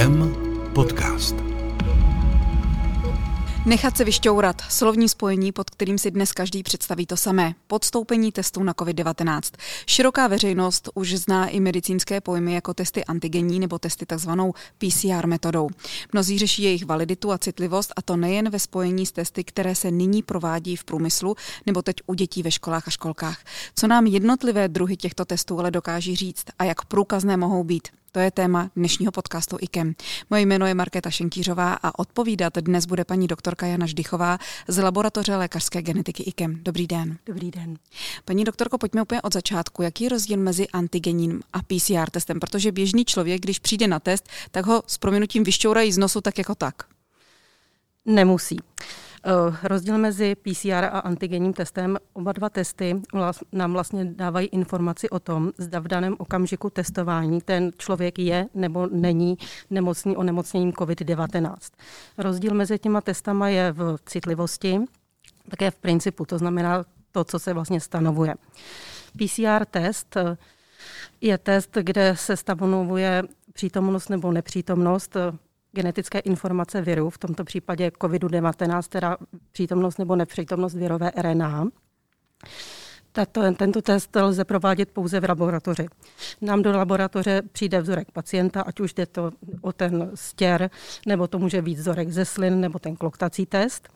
IKEM podcast. Nechat se vyšťourat. Slovní spojení, pod kterým si dnes každý představí to samé. Podstoupení testů na COVID-19. Široká veřejnost už zná i medicínské pojmy jako testy antigenní nebo testy takzvanou PCR metodou. Mnozí řeší jejich validitu a citlivost a to nejen ve spojení s testy, které se nyní provádí v průmyslu nebo teď u dětí ve školách a školkách. Co nám jednotlivé druhy těchto testů ale dokáží říct a jak průkazné mohou být. To je téma dnešního podcastu IKEM. Moje jméno je Markéta Šenkýřová a odpovídat dnes bude paní doktorka Jana Ždychová z laboratoře lékařské genetiky IKEM. Dobrý den. Dobrý den. Paní doktorko, pojďme úplně od začátku. Jaký je rozdíl mezi antigenním a PCR testem? Protože běžný člověk, když přijde na test, tak ho s proměnutím vyšťourají z nosu tak jako tak. Nemusí. Uh, rozdíl mezi PCR a antigenním testem, oba dva testy nám vlastně dávají informaci o tom, zda v daném okamžiku testování ten člověk je nebo není nemocný onemocněním COVID-19. Rozdíl mezi těma testama je v citlivosti, také v principu, to znamená to, co se vlastně stanovuje. PCR test eh, je test, kde se stanovuje přítomnost nebo nepřítomnost genetické informace viru, v tomto případě COVID-19, teda přítomnost nebo nepřítomnost virové RNA. Tato, tento test lze provádět pouze v laboratoři. Nám do laboratoře přijde vzorek pacienta, ať už jde to o ten stěr, nebo to může být vzorek ze slin, nebo ten kloktací test.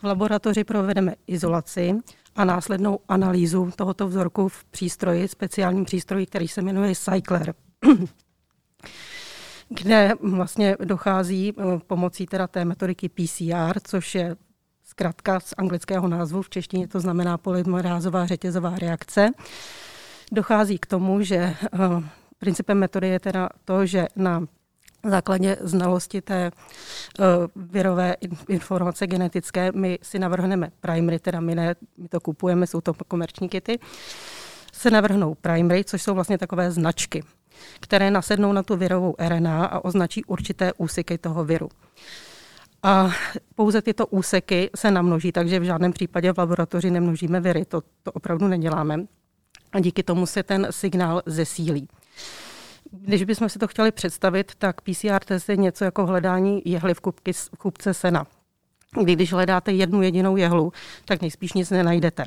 V laboratoři provedeme izolaci a následnou analýzu tohoto vzorku v přístroji, speciálním přístroji, který se jmenuje Cycler kde vlastně dochází eh, pomocí teda té metodiky PCR, což je zkrátka z anglického názvu, v češtině to znamená polymerázová řetězová reakce. Dochází k tomu, že eh, principem metody je teda to, že na základě znalosti té uh, virové informace genetické my si navrhneme primary, teda my, ne, my to kupujeme, jsou to komerční kity, se navrhnou primary, což jsou vlastně takové značky které nasednou na tu virovou RNA a označí určité úseky toho viru. A pouze tyto úseky se namnoží, takže v žádném případě v laboratoři nemnožíme viry, to, to opravdu neděláme. A díky tomu se ten signál zesílí. Když bychom si to chtěli představit, tak PCR test je něco jako hledání jehly v, kupky, v kupce sena. Kdy když hledáte jednu jedinou jehlu, tak nejspíš nic nenajdete.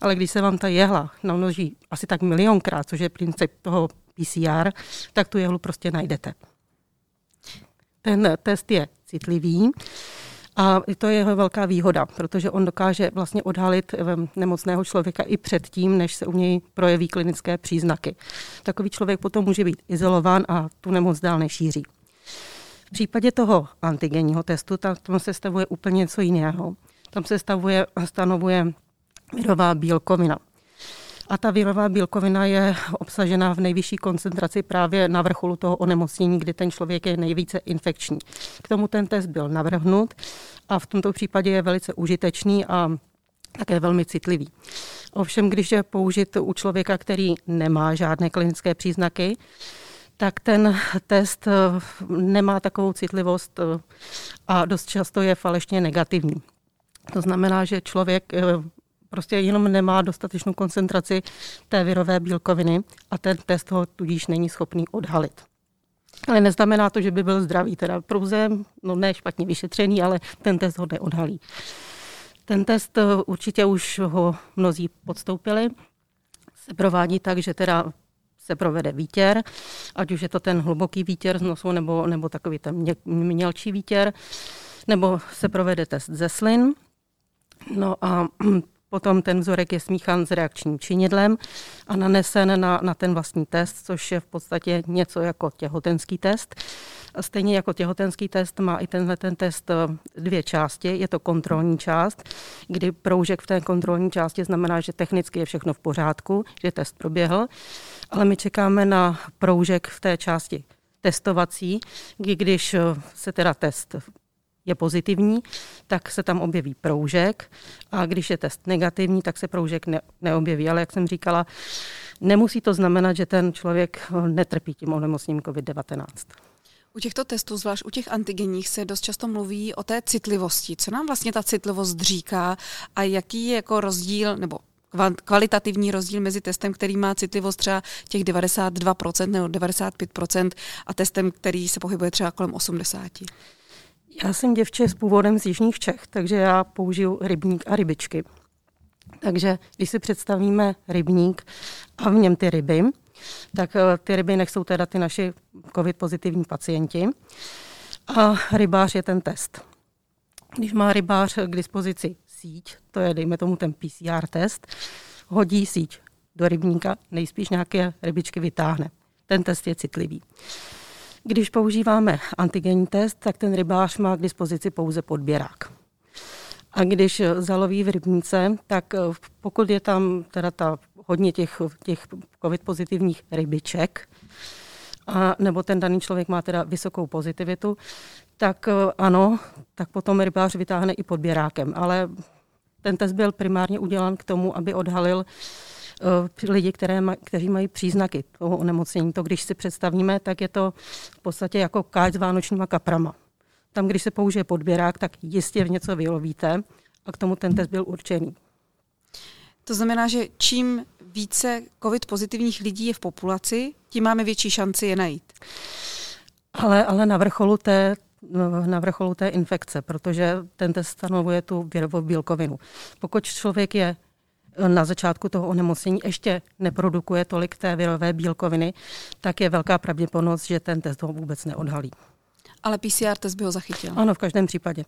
Ale když se vám ta jehla namnoží asi tak milionkrát, což je princip toho PCR, tak tu jehlu prostě najdete. Ten test je citlivý a to je jeho velká výhoda, protože on dokáže vlastně odhalit eh, nemocného člověka i předtím, než se u něj projeví klinické příznaky. Takový člověk potom může být izolován a tu nemoc dál nešíří. V případě toho antigenního testu, tam se stavuje úplně něco jiného. Tam se stavuje, stanovuje virová bílkovina. A ta virová bílkovina je obsažena v nejvyšší koncentraci právě na vrcholu toho onemocnění, kdy ten člověk je nejvíce infekční. K tomu ten test byl navrhnut a v tomto případě je velice užitečný a také velmi citlivý. Ovšem, když je použit u člověka, který nemá žádné klinické příznaky, tak ten test eh, nemá takovou citlivost eh, a dost často je falešně negativní. To znamená, že člověk eh, prostě jenom nemá dostatečnou koncentraci té virové bílkoviny a ten test ho tudíž není schopný odhalit. Ale neznamená to, že by byl zdravý, teda pouze, no ne špatně vyšetřený, ale ten test ho neodhalí. Ten test určitě už ho mnozí podstoupili. Se provádí tak, že teda se provede výtěr, ať už je to ten hluboký výtěr z nosu nebo, nebo takový ten mělčí výtěr, nebo se provede test ze slin. No a Potom ten vzorek je smíchan s reakčním činidlem a nanesen na, na ten vlastní test, což je v podstatě něco jako těhotenský test. Stejně jako těhotenský test má i tenhle ten test eh, dvě části. Je to kontrolní část, kdy proužek v té kontrolní části znamená, že technicky je všechno v pořádku, že test proběhl, ale my čekáme na proužek v té části testovací, kdy když eh, se teda test je pozitivní, tak se tam objeví proužek a když je test negativní, tak se proužek ne, neobjeví. Ale jak jsem říkala, nemusí to znamenat, že ten člověk netrpí tím onemocněním COVID-19. U těchto testů, zvlášť u těch antigenních, se dost často mluví o té citlivosti. Co nám vlastně ta citlivost říká a jaký je jako rozdíl, nebo kvalitativní rozdíl mezi testem, který má citlivost třeba těch 92% nebo 95% a testem, který se pohybuje třeba kolem 80%? Já jsem děvče s původem z Jižních Čech, takže já použiju rybník a rybičky. Takže když si představíme rybník a v něm ty ryby, tak eh, ty ryby nechcou teda ty naši covid pozitivní pacienti. A rybář je ten test. Když má rybář k dispozici síť, to je dejme tomu ten PCR test, hodí síť do rybníka, nejspíš nějaké rybičky vytáhne. Ten test je citlivý. Když používáme antigenní test, tak ten rybář má k dispozici pouze podběrák. A když zaloví v rybníce, tak eh, pokud je tam teda ta hodně těch, těch covid pozitivních rybiček, a nebo ten daný člověk má teda vysokou pozitivitu, tak eh, ano, tak potom rybář vytáhne i podběrákem. Ale ten test byl primárně udělan k tomu, aby odhalil lidi, které maj, kteří mají příznaky toho onemocnění. To, když si představíme, tak je to v podstatě jako káč s vánočníma kaprama. Tam, když se použije podběrák, tak jistě v něco vylovíte a k tomu ten test byl určený. To znamená, že čím více covid pozitivních lidí je v populaci, tím máme větší šanci je najít. Ale, ale na vrcholu té, na vrcholu té infekce, protože ten test stanovuje tu virovou bílkovinu. Pokud člověk je na začátku toho onemocnění ještě neprodukuje tolik té virové bílkoviny, tak je velká pravděpodobnost, že ten test ho vůbec neodhalí. Ale PCR test by ho zachytil? Ano, v každém případě.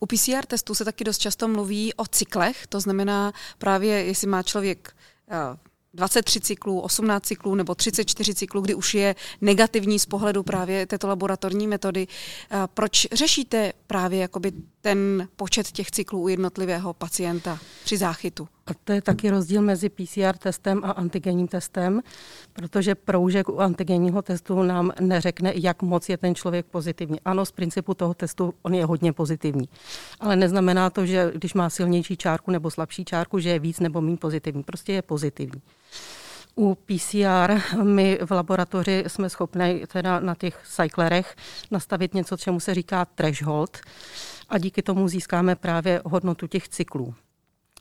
U PCR testu se taky dost často mluví o cyklech, to znamená právě, jestli má člověk 23 cyklů, 18 cyklů nebo 34 cyklů, kdy už je negativní z pohledu právě této laboratorní metody. Proč řešíte právě jakoby ten počet těch cyklů u jednotlivého pacienta při záchytu? A to je taky rozdíl mezi PCR testem a antigenním testem, protože proužek u antigenního testu nám neřekne, jak moc je ten člověk pozitivní. Ano, z principu toho testu on je hodně pozitivní, ale neznamená to, že když má silnější čárku nebo slabší čárku, že je víc nebo méně pozitivní. Prostě je pozitivní. U PCR my v laboratoři jsme schopni teda na těch cyclerech nastavit něco, čemu se říká threshold a díky tomu získáme právě hodnotu těch cyklů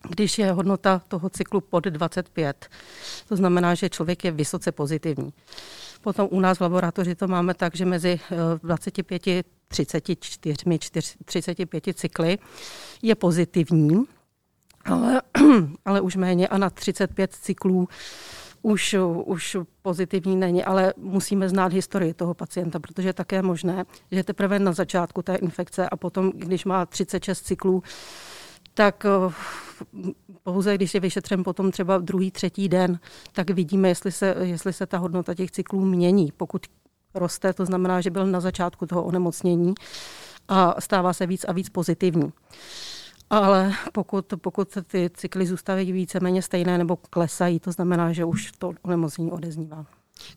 když je hodnota toho cyklu pod 25. To znamená, že člověk je vysoce pozitivní. Potom u nás v laboratoři to máme tak, že mezi 25, 34, 35 cykly je pozitivní, ale, ale už méně a na 35 cyklů už, už pozitivní není, ale musíme znát historii toho pacienta, protože je také možné, že teprve na začátku té infekce a potom, když má 36 cyklů, tak eh, pouze když je vyšetřen potom třeba druhý, třetí den, tak vidíme, jestli se, jestli se ta hodnota těch cyklů mění. Pokud roste, to znamená, že byl na začátku toho onemocnění a stává se víc a víc pozitivní. Ale pokud, pokud ty cykly zůstávají víceméně stejné nebo klesají, to znamená, že už to onemocnění odeznívá.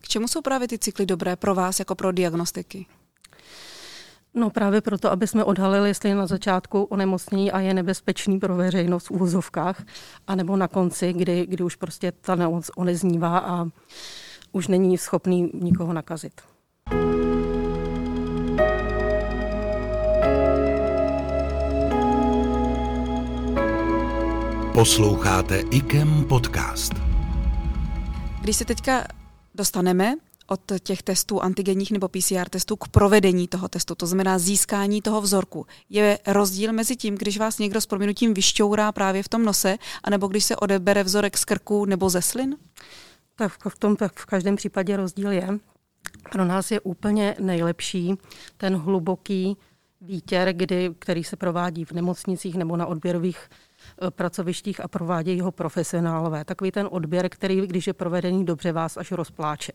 K čemu jsou právě ty cykly dobré pro vás jako pro diagnostiky? No právě proto, aby jsme odhalili, jestli je na začátku onemocnění a je nebezpečný pro veřejnost v úvozovkách, anebo na konci, kdy, kdy už prostě ta nemoc oneznívá a už není schopný nikoho nakazit. Posloucháte IKEM podcast. Když se teďka dostaneme od těch testů antigenních nebo PCR testů k provedení toho testu, to znamená získání toho vzorku. Je rozdíl mezi tím, když vás někdo s prominutím vyšťourá právě v tom nose, anebo když se odebere vzorek z krku nebo ze slin? Tak v tom tak v každém případě rozdíl je. Pro nás je úplně nejlepší ten hluboký výtěr, kdy, který se provádí v nemocnicích nebo na odběrových pracovištích a provádějí ho profesionálové. Takový ten odběr, který, když je provedený dobře, vás až rozpláče.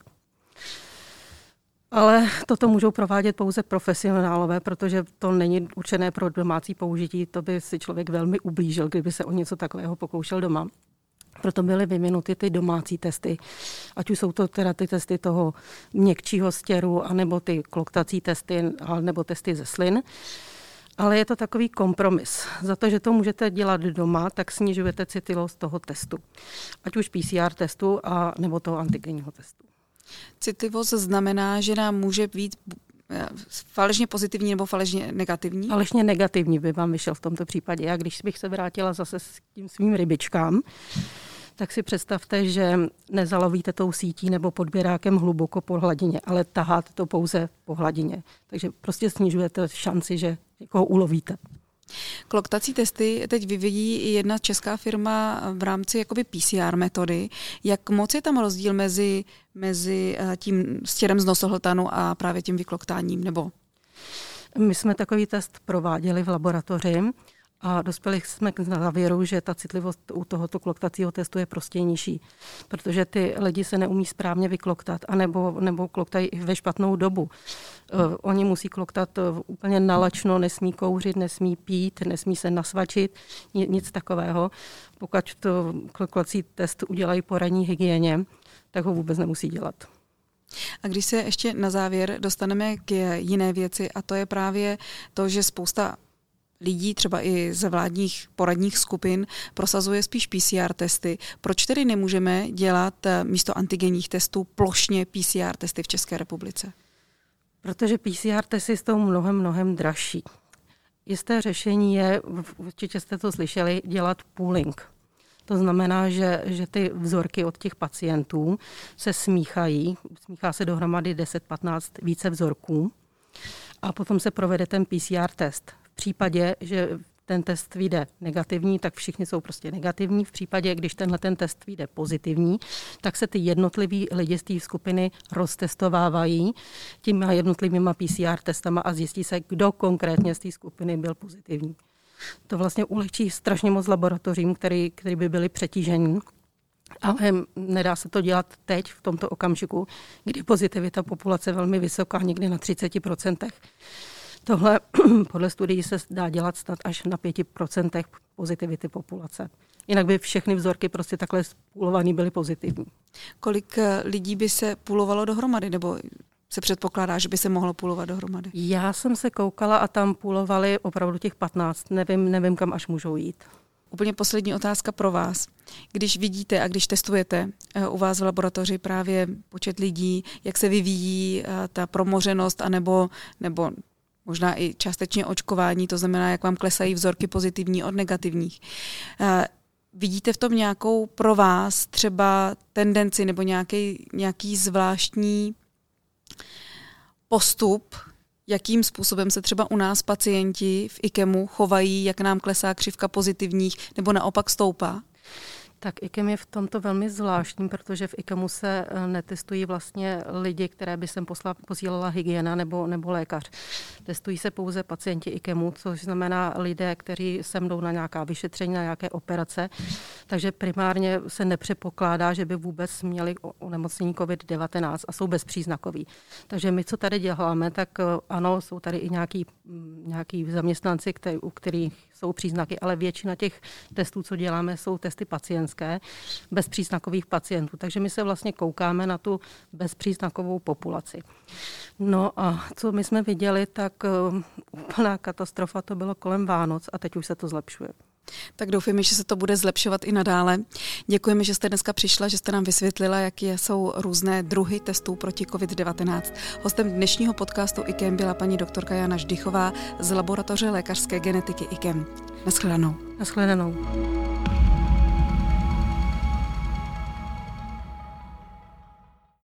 Ale toto můžou provádět pouze profesionálové, protože to není určené pro domácí použití. To by si člověk velmi ublížil, kdyby se o něco takového pokoušel doma. Proto byly vyvinuty ty domácí testy, ať už jsou to teda ty testy toho měkčího stěru, anebo ty kloktací testy, nebo testy ze slin. Ale je to takový kompromis. Za to, že to můžete dělat doma, tak snižujete citlivost toho testu. Ať už PCR testu, a nebo toho antigenního testu. Citlivost znamená, že nám může být eh, falešně pozitivní nebo falešně negativní? Falešně negativní by vám vyšel v tomto případě. Já když bych se vrátila zase s tím svým rybičkám, tak si představte, že nezalovíte tou sítí nebo podběrákem hluboko po hladině, ale taháte to pouze po hladině. Takže prostě snižujete šanci, že někoho ulovíte. Kloktací testy teď vyvíjí i jedna česká firma v rámci jakoby PCR metody. Jak moc je tam rozdíl mezi, mezi eh, tím stěrem z nosohltanu a právě tím vykloktáním? Nebo? My jsme takový test prováděli v laboratoři a dospěli jsme k závěru, že ta citlivost u tohoto kloktacího testu je prostě nižší, protože ty lidi se neumí správně vykloktat, anebo, nebo kloktají ve špatnou dobu. Uh, oni musí kloktat uh, úplně nalačno, nesmí kouřit, nesmí pít, nesmí se nasvačit, nic takového. Pokud to kloktací test udělají po ranní hygieně, tak ho vůbec nemusí dělat. A když se ještě na závěr dostaneme k jiné věci, a to je právě to, že spousta lidí, třeba i ze vládních poradních skupin, prosazuje spíš PCR testy. Proč tedy nemůžeme dělat eh, místo antigenních testů plošně PCR testy v České republice? Protože PCR testy jsou mnohem, mnohem dražší. Jisté řešení je, určitě jste to slyšeli, dělat pooling. To znamená, že, že ty vzorky od těch pacientů se smíchají, smíchá se dohromady 10-15 více vzorků a potom se provede ten PCR test případě, že ten test vyjde negativní, tak všichni jsou prostě negativní. V případě, když tenhle ten test vyjde pozitivní, tak se ty jednotliví lidi z té skupiny roztestovávají těma jednotlivými PCR testama a zjistí se, kdo konkrétně z té skupiny byl pozitivní. To vlastně ulehčí strašně moc laboratořím, který, který by byly přetížení. Ale nedá se to dělat teď, v tomto okamžiku, kdy pozitivita populace je velmi vysoká, někdy na 30%. Tohle podle studií se dá dělat snad až na 5% pozitivity populace. Jinak by všechny vzorky prostě takhle spůlovaný byly pozitivní. Kolik eh, lidí by se půlovalo dohromady, nebo se předpokládá, že by se mohlo půlovat dohromady? Já jsem se koukala a tam půlovali opravdu těch 15. Nevím, nevím kam až můžou jít. Úplně poslední otázka pro vás. Když vidíte a když testujete eh, u vás v laboratoři právě počet lidí, jak se vyvíjí eh, ta promořenost anebo, nebo možná i částečně očkování, to znamená, jak vám klesají vzorky pozitivní od negativních. Eh, vidíte v tom nějakou pro vás třeba tendenci nebo nějaký, nějaký zvláštní postup, jakým způsobem se třeba u nás pacienti v IKEMu chovají, jak nám klesá křivka pozitivních nebo naopak stoupá? Tak IKEM je v tomto velmi zvláštní, protože v IKEMu se eh, netestují vlastně lidi, které by sem posla, posílala hygiena nebo, nebo lékař. Testují se pouze pacienti IKEMu, což znamená lidé, kteří sem jdou na nějaká vyšetření, na nějaké operace. Takže primárně se nepředpokládá, že by vůbec měli onemocnění COVID-19 a jsou bezpříznakoví. Takže my, co tady děláme, tak eh, ano, jsou tady i nějaký, nějaký zaměstnanci, který, u kterých jsou příznaky, ale většina těch testů, co děláme, jsou testy pacientské, bezpříznakových pacientů. Takže my se vlastně koukáme na tu bezpříznakovou populaci. No a co my jsme viděli, tak uh, úplná katastrofa to bylo kolem Vánoc a teď už se to zlepšuje. Tak doufujeme, že se to bude zlepšovat i nadále. Děkujeme, že jste dneska přišla, že jste nám vysvětlila, jaké jsou různé druhy testů proti COVID-19. Hostem dnešního podcastu IKEM byla paní doktorka Jana Ždychová z laboratoře lékařské genetiky IKEM. Naschledanou. Naschledanou.